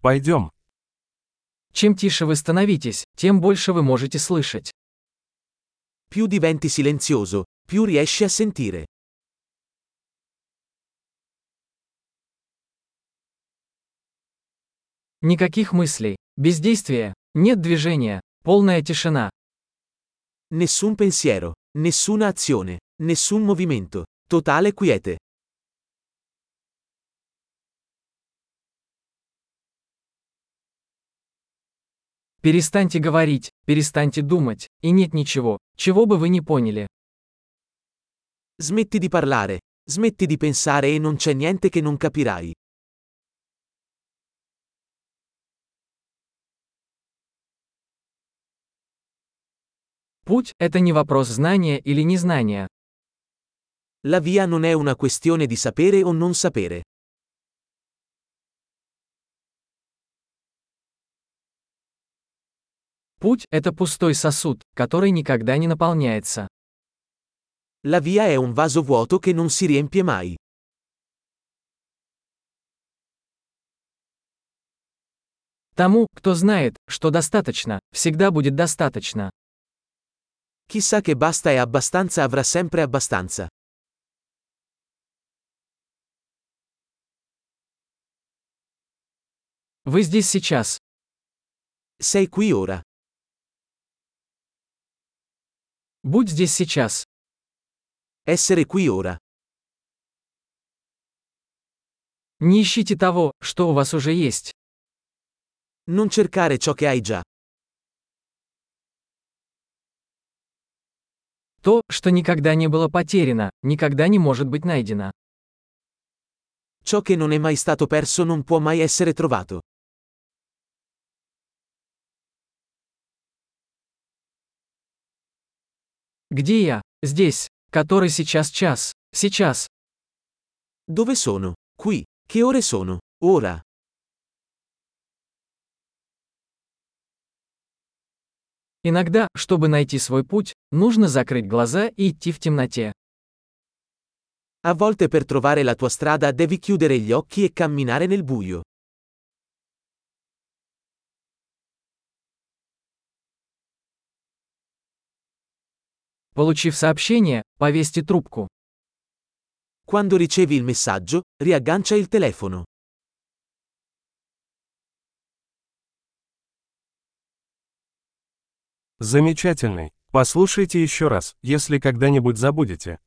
Пойдем. Чем тише вы становитесь, тем больше вы можете слышать. Più diventi silenzioso, più riesci a sentire. Никаких мыслей, бездействия, нет движения, полная тишина. Nessun pensiero, nessuna azione, nessun movimento, totale quiete. Перестаньте говорить, перестаньте думать, и нет ничего, чего бы вы не поняли. Smetti di parlare, smetti di pensare e non c'è niente che non capirai. Путь – это не вопрос знания или незнания. La via non è una questione di sapere o non sapere. Путь – это пустой сосуд, который никогда не наполняется. La via è un vaso vuoto che non si riempie mai. Тому, кто знает, что достаточно, всегда будет достаточно. Chi sa che basta e abbastanza avrà sempre abbastanza. Вы здесь сейчас. Sei qui ora. Будь здесь сейчас. Essere qui ora. Не ищите того, что у вас уже есть. Non cercare ciò che hai già. То, что никогда не было потеряно, никогда не может быть найдено. Ciò che non è mai stato perso non può mai essere trovato. Где я? Здесь. Который сейчас час? Сейчас. Dove sono? Qui. Che ore sono? Ora. Иногда, чтобы найти свой путь, нужно закрыть глаза и идти в темноте. A volte per trovare la tua strada devi chiudere gli occhi e camminare nel buio. Получив сообщение, повесьте трубку. Quando ricevi il messaggio, riaggancia il telefono. Замечательный. Послушайте еще раз, если когда-нибудь забудете.